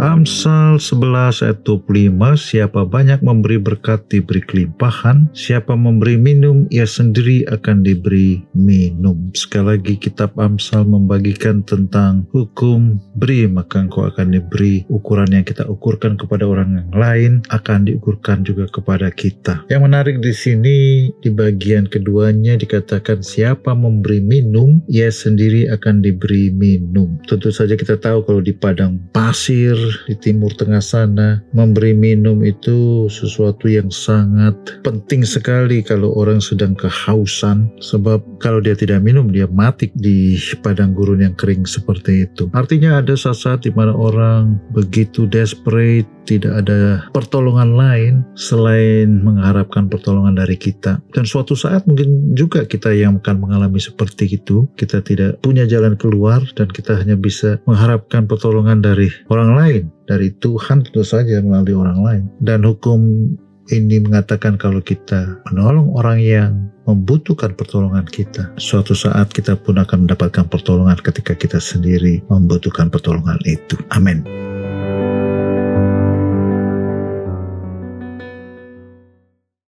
Amsal 11 ayat 25, siapa banyak memberi berkat diberi kelimpahan, siapa memberi minum ia sendiri akan diberi minum. Sekali lagi kitab Amsal membagikan tentang hukum beri maka engkau akan diberi ukuran yang kita ukurkan kepada orang yang lain akan diukurkan juga kepada kita. Yang menarik di sini di bagian keduanya dikatakan siapa memberi minum ia sendiri akan diberi minum. Tentu saja kita tahu kalau di padang pasir di timur tengah sana memberi minum itu sesuatu yang sangat penting sekali kalau orang sedang kehausan. Sebab kalau dia tidak minum dia mati di padang gurun yang kering seperti itu. Artinya ada saat-saat di mana orang begitu desperate tidak ada pertolongan lain selain mengharapkan pertolongan dari kita. Dan suatu saat mungkin juga kita yang akan mengalami seperti itu kita tidak punya jalan keluar dan kita hanya bisa mengharapkan pertolongan dari orang lain dari Tuhan tentu saja melalui orang lain. Dan hukum ini mengatakan kalau kita menolong orang yang membutuhkan pertolongan kita, suatu saat kita pun akan mendapatkan pertolongan ketika kita sendiri membutuhkan pertolongan itu. Amin.